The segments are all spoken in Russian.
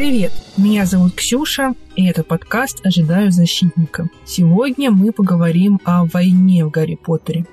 Привет, меня зовут Ксюша, и это подкаст «Ожидаю защитника». Сегодня мы поговорим о войне в Гарри Поттере.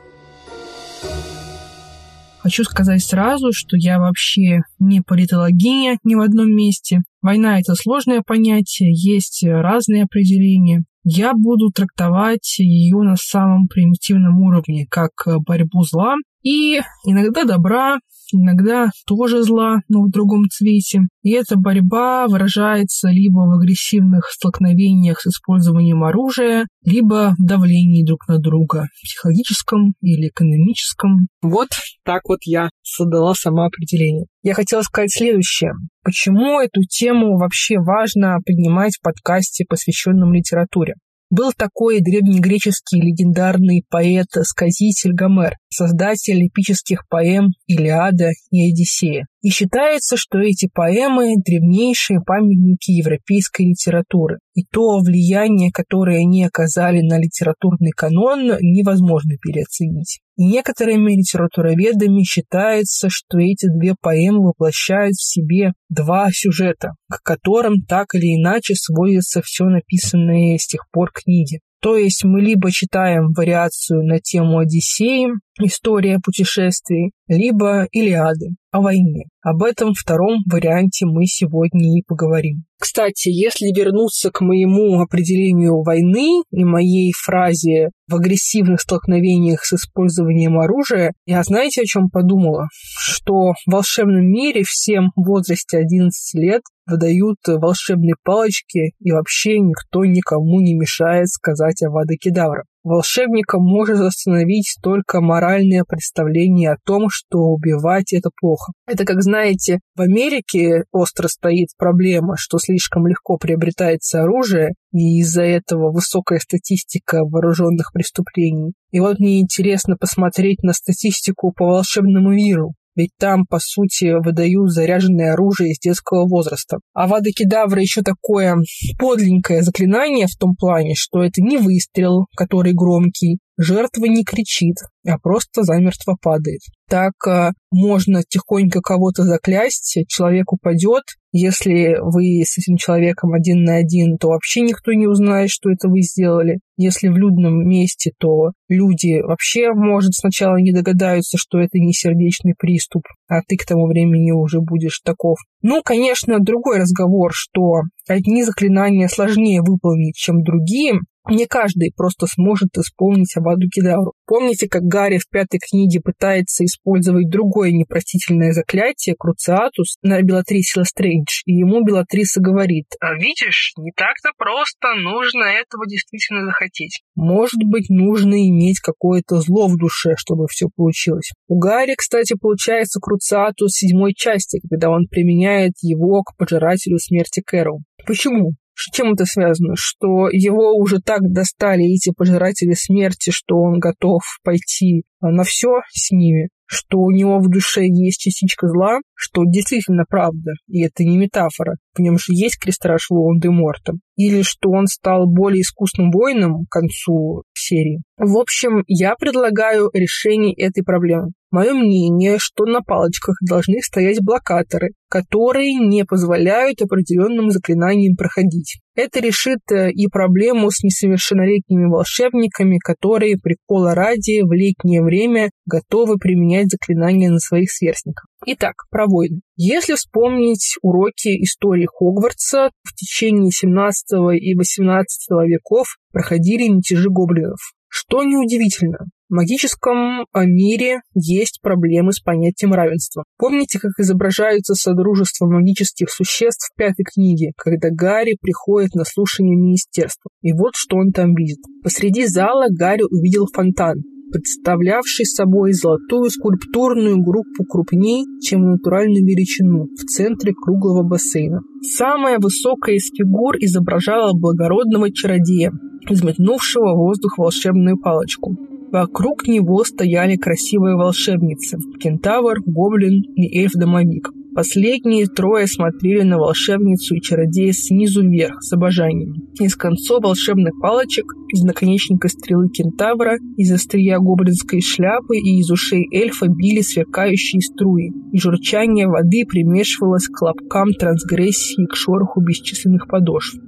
Хочу сказать сразу, что я вообще не политологиня ни в одном месте. Война — это сложное понятие, есть разные определения. Я буду трактовать ее на самом примитивном уровне, как борьбу зла и иногда добра, иногда тоже зла, но в другом цвете. И эта борьба выражается либо в агрессивных столкновениях с использованием оружия, либо в давлении друг на друга, психологическом или экономическом. Вот так вот я создала сама определение. Я хотела сказать следующее. Почему эту тему вообще важно поднимать в подкасте, посвященном литературе? Был такой древнегреческий легендарный поэт-сказитель Гомер, создатель эпических поэм «Илиада» и «Одиссея». И считается, что эти поэмы – древнейшие памятники европейской литературы. И то влияние, которое они оказали на литературный канон, невозможно переоценить. И некоторыми литературоведами считается, что эти две поэмы воплощают в себе два сюжета, к которым так или иначе сводится все написанное с тех пор книги. То есть мы либо читаем вариацию на тему Одиссеи, история путешествий, либо Илиады о войне. Об этом втором варианте мы сегодня и поговорим. Кстати, если вернуться к моему определению войны и моей фразе в агрессивных столкновениях с использованием оружия, я знаете, о чем подумала? Что в волшебном мире всем в возрасте 11 лет выдают волшебные палочки, и вообще никто никому не мешает сказать о Кедавра. Волшебника может остановить только моральное представление о том, что убивать это плохо. Это, как знаете, в Америке остро стоит проблема, что слишком легко приобретается оружие, и из-за этого высокая статистика вооруженных преступлений. И вот мне интересно посмотреть на статистику по волшебному миру ведь там, по сути, выдают заряженное оружие из детского возраста. А Вада Кедавра еще такое подленькое заклинание в том плане, что это не выстрел, который громкий, жертва не кричит, а просто замертво падает. Так а, можно тихонько кого-то заклясть, человек упадет. Если вы с этим человеком один на один, то вообще никто не узнает, что это вы сделали. Если в людном месте, то люди вообще, может, сначала не догадаются, что это не сердечный приступ, а ты к тому времени уже будешь таков. Ну, конечно, другой разговор, что одни заклинания сложнее выполнить, чем другие, не каждый просто сможет исполнить Аваду Кедавру. Помните, как Гарри в пятой книге пытается использовать другое непростительное заклятие, Круциатус, на Белатрисе Лестрейндж, и ему Белатриса говорит, а видишь, не так-то просто, нужно этого действительно захотеть. Может быть, нужно иметь какое-то зло в душе, чтобы все получилось. У Гарри, кстати, получается Круциатус седьмой части, когда он применяет его к пожирателю смерти Кэрроу. Почему? Чем это связано? Что его уже так достали эти пожиратели смерти, что он готов пойти на все с ними, что у него в душе есть частичка зла, что действительно правда, и это не метафора. В нем же есть крестраж Волан-де-Морта. Или что он стал более искусным воином к концу серии. В общем, я предлагаю решение этой проблемы. Мое мнение, что на палочках должны стоять блокаторы, которые не позволяют определенным заклинаниям проходить. Это решит э, и проблему с несовершеннолетними волшебниками, которые прикола ради в летнее время готовы применять заклинания на своих сверстниках. Итак, про войны. Если вспомнить уроки истории Хогвартса, в течение 17 и 18 веков проходили мятежи гоблинов. Что неудивительно, в магическом а, мире есть проблемы с понятием равенства. Помните, как изображаются содружества магических существ в пятой книге, когда Гарри приходит на слушание министерства. И вот что он там видит. Посреди зала Гарри увидел фонтан, представлявший собой золотую скульптурную группу крупней, чем натуральную величину, в центре круглого бассейна. Самая высокая из фигур изображала благородного чародея, взметнувшего в воздух волшебную палочку. Вокруг него стояли красивые волшебницы – кентавр, гоблин и эльф-домовик. Последние трое смотрели на волшебницу и чародея снизу вверх с обожанием. Из концов волшебных палочек, из наконечника стрелы кентавра, из острия гоблинской шляпы и из ушей эльфа били сверкающие струи, и журчание воды примешивалось к лапкам трансгрессии к шороху бесчисленных подошв.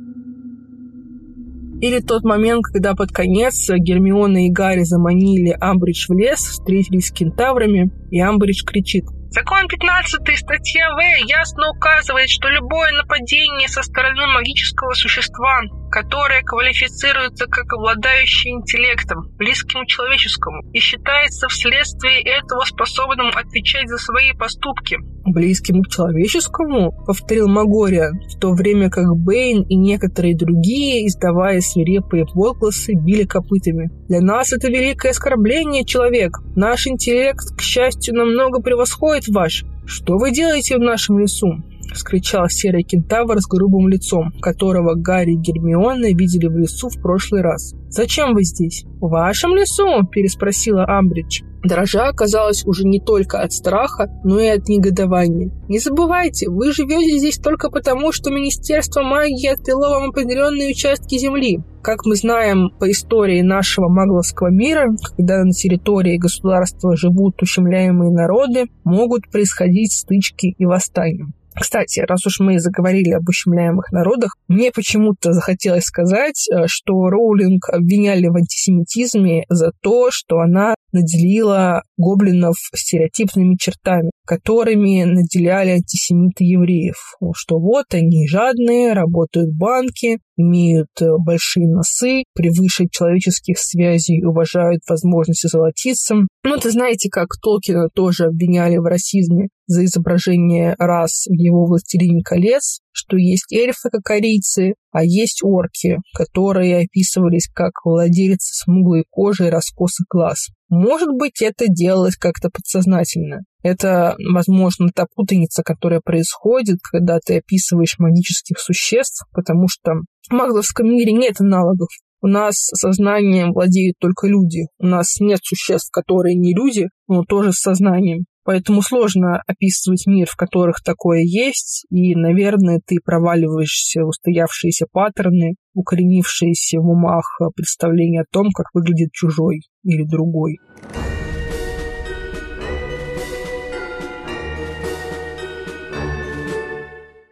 Или тот момент, когда под конец Гермиона и Гарри заманили Амбридж в лес, встретились с кентаврами, и Амбридж кричит Закон 15 статья В ясно указывает, что любое нападение со стороны магического существа которое квалифицируется как обладающее интеллектом, близким человеческому, и считается вследствие этого способным отвечать за свои поступки. «Близким к человеческому?» — повторил Магориан, в то время как Бэйн и некоторые другие, издавая свирепые возгласы, били копытами. «Для нас это великое оскорбление, человек. Наш интеллект, к счастью, намного превосходит ваш. Что вы делаете в нашем лесу? — вскричал серый кентавр с грубым лицом, которого Гарри и Гермиона видели в лесу в прошлый раз. «Зачем вы здесь?» «В вашем лесу?» – переспросила Амбридж. Дрожа оказалась уже не только от страха, но и от негодования. «Не забывайте, вы живете здесь только потому, что Министерство магии отвело вам определенные участки земли. Как мы знаем по истории нашего магловского мира, когда на территории государства живут ущемляемые народы, могут происходить стычки и восстания. Кстати, раз уж мы заговорили об ущемляемых народах, мне почему-то захотелось сказать, э, что Роулинг обвиняли в антисемитизме за то, что она наделила гоблинов стереотипными чертами, которыми наделяли антисемиты евреев. Что вот они жадные, работают в банке, имеют э, большие носы, превыше человеческих связей уважают возможности золотиться. Ну, это знаете, как Толкина тоже обвиняли в расизме за изображение рас в его «Властелине колец», что есть эльфы, как арийцы, а есть орки, которые описывались как владельцы смуглой кожи и раскосых глаз. Может быть, это делалось как-то подсознательно. Это, возможно, та путаница, которая происходит, когда ты описываешь магических существ, потому что в магловском мире нет аналогов. У нас сознанием владеют только люди. У нас нет существ, которые не люди, но тоже с сознанием. Поэтому сложно описывать мир, в которых такое есть, и, наверное, ты проваливаешься в устоявшиеся паттерны, укоренившиеся в умах представления о том, как выглядит чужой или другой.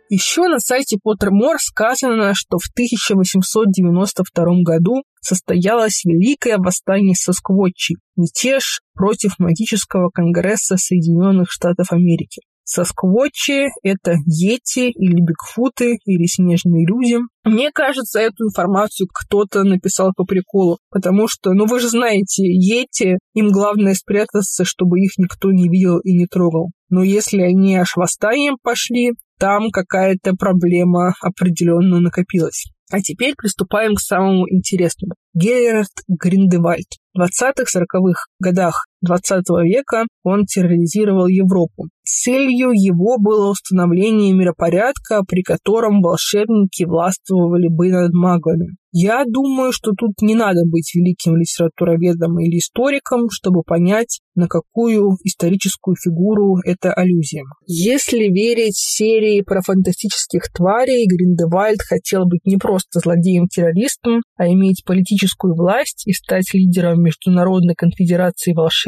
Еще на сайте Поттермор сказано, что в 1892 году состоялось Великое восстание Сосквотчи, мятеж против магического конгресса Соединенных Штатов Америки. Сосквотчи — это йети или бигфуты или снежные люди. Мне кажется, эту информацию кто-то написал по приколу, потому что, ну вы же знаете, йети, им главное спрятаться, чтобы их никто не видел и не трогал. Но если они аж восстанием пошли, там какая-то проблема определенно накопилась. А теперь приступаем к самому интересному. Герард Гриндевальд. В 20-40-х годах 20 века он терроризировал Европу. Целью его было установление миропорядка, при котором волшебники властвовали бы над маглами. Я думаю, что тут не надо быть великим литературоведом или историком, чтобы понять, на какую историческую фигуру это аллюзия. Если верить серии про фантастических тварей, Гриндевальд хотел быть не просто злодеем-террористом, а иметь политическую власть и стать лидером Международной конфедерации волшебников,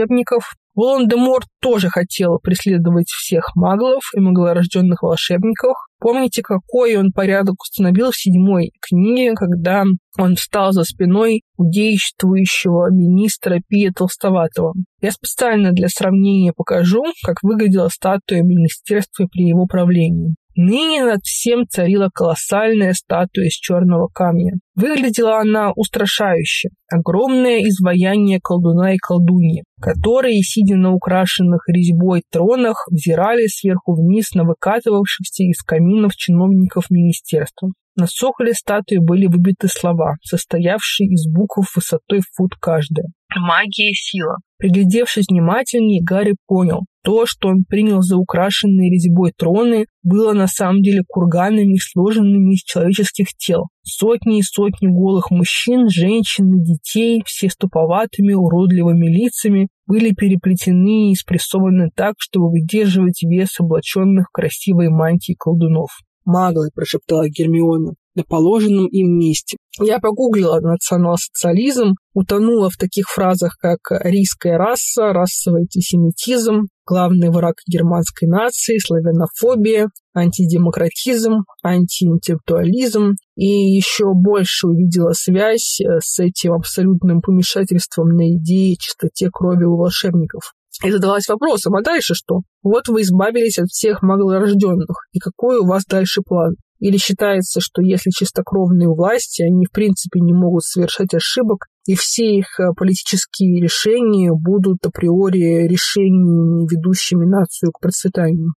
Волан-де-Морт тоже хотел преследовать всех маглов и маглорожденных волшебников. Помните, какой он порядок установил в седьмой книге, когда он встал за спиной у действующего министра Пия Толстоватого. Я специально для сравнения покажу, как выглядела статуя министерства при его правлении. Ныне над всем царила колоссальная статуя из черного камня. Выглядела она устрашающе. Огромное изваяние колдуна и колдуньи, которые, сидя на украшенных резьбой тронах, взирали сверху вниз на выкатывавшихся из каминов чиновников министерства. На соколе статуи были выбиты слова, состоявшие из букв высотой фут каждая. Магия и сила. Приглядевшись внимательнее, Гарри понял, то, что он принял за украшенные резьбой троны, было на самом деле курганами, сложенными из человеческих тел. Сотни и сотни голых мужчин, женщин и детей, все с туповатыми, уродливыми лицами, были переплетены и спрессованы так, чтобы выдерживать вес облаченных в красивые мантии колдунов. «Маглы», – прошептала Гермиона на положенном им месте. Я погуглила национал-социализм, утонула в таких фразах, как «рийская раса», «расовый антисемитизм», «главный враг германской нации», «славянофобия», «антидемократизм», «антиинтеллектуализм» и еще больше увидела связь э, с этим абсолютным помешательством на идеи чистоте крови у волшебников. И задалась вопросом, а дальше что? Вот вы избавились от всех маглорожденных, и какой у вас дальше план? Или считается, что если чистокровные власти, они в принципе не могут совершать ошибок, и все их э, политические решения будут априори решениями, ведущими нацию к процветанию.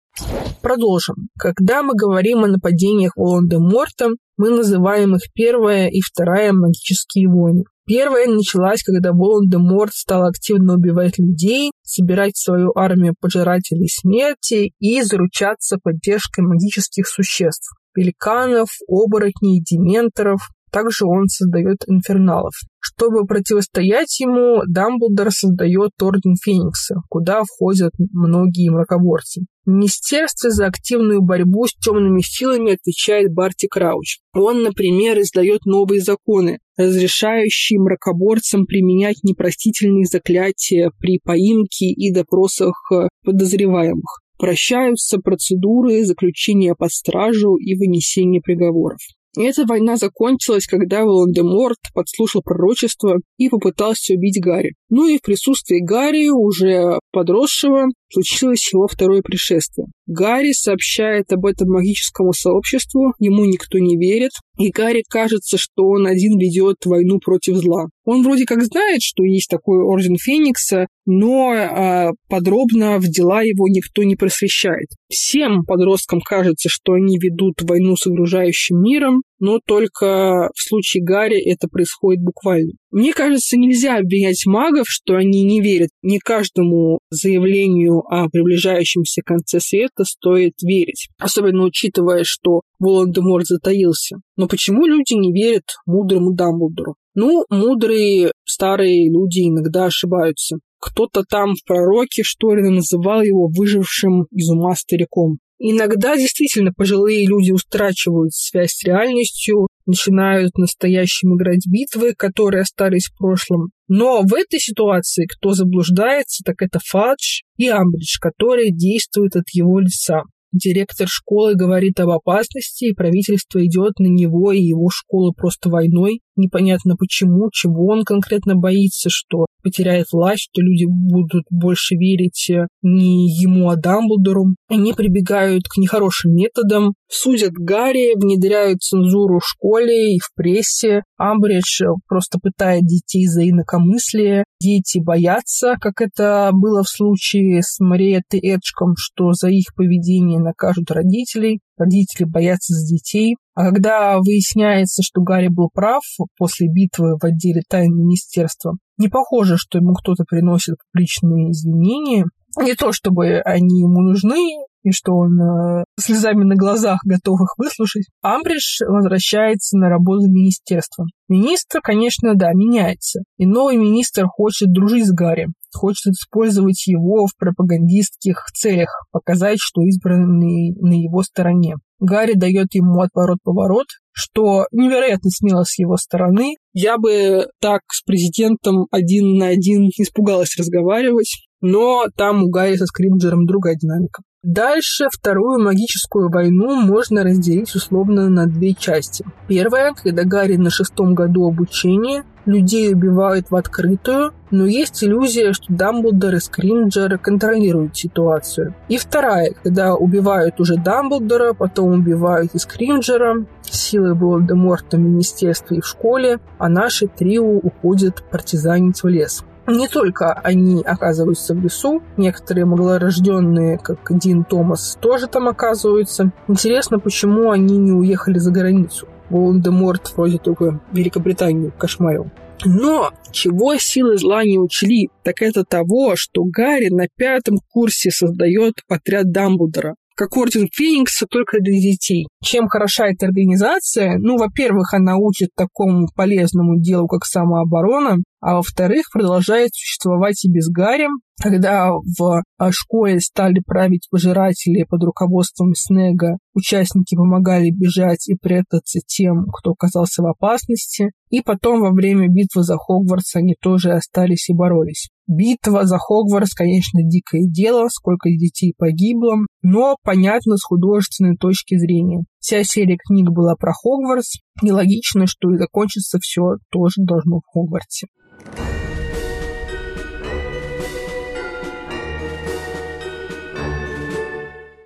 Продолжим. Когда мы говорим о нападениях Волан-де-Морта, мы называем их первая и вторая магические войны. Первая началась, когда Волан-де-Морт стал активно убивать людей, собирать свою армию пожирателей смерти и заручаться поддержкой магических существ пеликанов, оборотней, дементоров. Также он создает инферналов. Чтобы противостоять ему, Дамблдор создает Орден Феникса, куда входят многие мракоборцы. В Министерстве за активную борьбу с темными силами отвечает Барти Крауч. Он, например, издает новые законы, разрешающие мракоборцам применять непростительные заклятия при поимке и допросах подозреваемых прощаются процедуры заключения под стражу и вынесения приговоров. И эта война закончилась, когда Волан-де-Морт подслушал пророчество и попытался убить Гарри. Ну и в присутствии Гарри, уже подросшего, случилось его второе пришествие. Гарри сообщает об этом магическому сообществу, ему никто не верит, и Гарри кажется, что он один ведет войну против зла. Он вроде как знает, что есть такой Орден Феникса, но э, подробно в дела его никто не просвещает. Всем подросткам кажется, что они ведут войну с окружающим миром, но только в случае Гарри это происходит буквально. Мне кажется, нельзя обвинять магов, что они не верят. Не каждому заявлению о приближающемся конце света стоит верить. Особенно учитывая, что Волан-де-Морт затаился. Но почему люди не верят мудрому Дамблдору? Ну, мудрые старые люди иногда ошибаются. Кто-то там в пророке Шторина называл его выжившим из ума стариком. Иногда действительно пожилые люди устрачивают связь с реальностью, начинают настоящим играть битвы, которые остались в прошлом. Но в этой ситуации кто заблуждается, так это Фадж и Амбридж, которые действуют от его лица. Директор школы говорит об опасности, и правительство идет на него и его школу просто войной. Непонятно почему, чего он конкретно боится, что потеряет власть, что люди будут больше верить э, не ему, а Дамблдору. Они прибегают к нехорошим методам, судят Гарри, внедряют цензуру в школе и в прессе. Амбридж просто пытает детей за инакомыслие. Дети боятся, как это было в случае с Мариеттой Эджком, что за их поведение накажут родителей. Родители боятся за детей. А когда выясняется, что Гарри был прав после битвы в отделе тайн министерства, не похоже, что ему кто-то приносит публичные извинения. Не то, чтобы они ему нужны, и что он э, слезами на глазах готов их выслушать. Амбридж возвращается на работу в министерство. Министр, конечно, да, меняется. И новый министр хочет дружить с Гарри, хочет использовать его в пропагандистских целях, показать, что избранный на его стороне. Гарри дает ему отворот-поворот, что невероятно смело с его стороны. Я бы так с президентом один на один испугалась разговаривать, но там у Гарри со Скринджером другая динамика. Дальше вторую магическую войну можно разделить условно на две части. Первая, когда Гарри на шестом году обучения, людей убивают в открытую, но есть иллюзия, что Дамблдор и Скринджер контролируют ситуацию. И вторая, когда убивают уже Дамблдора, потом убивают и Скринджера, силой Волан-де-Морта в министерстве и в школе, а наши трио уходят партизанить в лес. Не только они оказываются в лесу, некоторые маглорожденные, как Дин Томас, тоже там оказываются. Интересно, почему они не уехали за границу. Волан-де-Морт вроде только Великобританию кошмарил. Но чего силы зла не учли, так это того, что Гарри на пятом курсе создает отряд Дамблдора как Орден Феникса, только для детей. Чем хороша эта организация? Ну, во-первых, она учит такому полезному делу, как самооборона, а во-вторых, продолжает существовать и без Гарри, когда в а, школе стали править пожиратели под руководством Снега, участники помогали бежать и прятаться тем, кто оказался в опасности, и потом во время битвы за Хогвартс они тоже остались и боролись. Битва за Хогвартс, конечно, дикое дело, сколько детей погибло, но понятно с художественной точки зрения. Вся серия книг была про Хогвартс, и логично, что и закончится все тоже должно в Хогвартсе.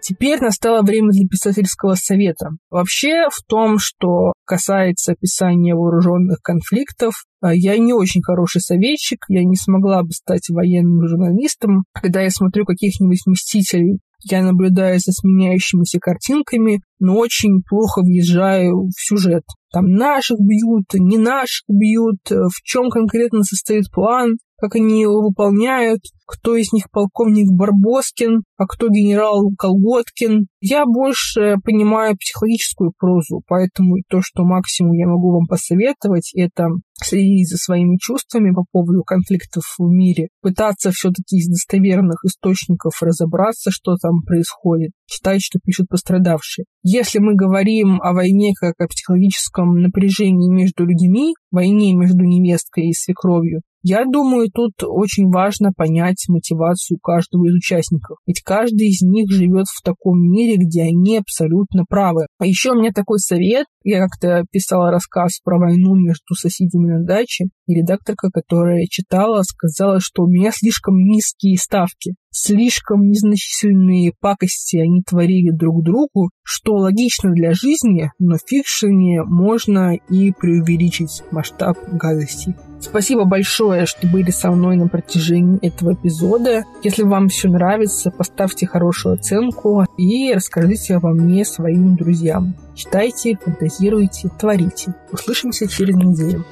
Теперь настало время для писательского совета. Вообще, в том, что касается описания вооруженных конфликтов, а, я не очень хороший советчик, я не смогла бы стать военным журналистом. Когда я смотрю каких-нибудь «Мстителей», я наблюдаю за сменяющимися картинками, но очень плохо въезжаю в сюжет. Там наших бьют, не наших бьют, в чем конкретно состоит план как они его выполняют, кто из них полковник Барбоскин, а кто генерал Колготкин. Я больше понимаю психологическую прозу, поэтому то, что максимум я могу вам посоветовать, это следить за своими чувствами по поводу конфликтов в мире, пытаться все-таки из достоверных источников разобраться, что там происходит, читать, что пишут пострадавшие. Если мы говорим о войне как о психологическом напряжении между людьми, войне между невесткой и свекровью, я думаю, тут очень важно понять мотивацию каждого из участников. Ведь каждый из них живет в таком мире, где они абсолютно правы. А еще у меня такой совет. Я как-то писала рассказ про войну между соседями на даче, и редакторка, которая читала, сказала, что у меня слишком низкие ставки, слишком незначительные пакости они творили друг другу, что логично для жизни, но в фикшене можно и преувеличить масштаб гадостей. Спасибо большое, что были со мной на протяжении этого эпизода. Если вам все нравится, поставьте хорошую оценку и расскажите обо мне своим друзьям. Читайте, фантазируйте, творите. Услышимся через неделю.